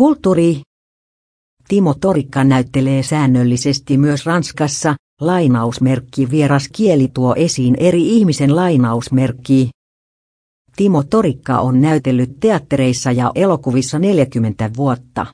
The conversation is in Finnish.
Kulttuuri. Timo Torikka näyttelee säännöllisesti myös Ranskassa, lainausmerkki vieras kieli tuo esiin eri ihmisen lainausmerkki. Timo Torikka on näytellyt teattereissa ja elokuvissa 40 vuotta.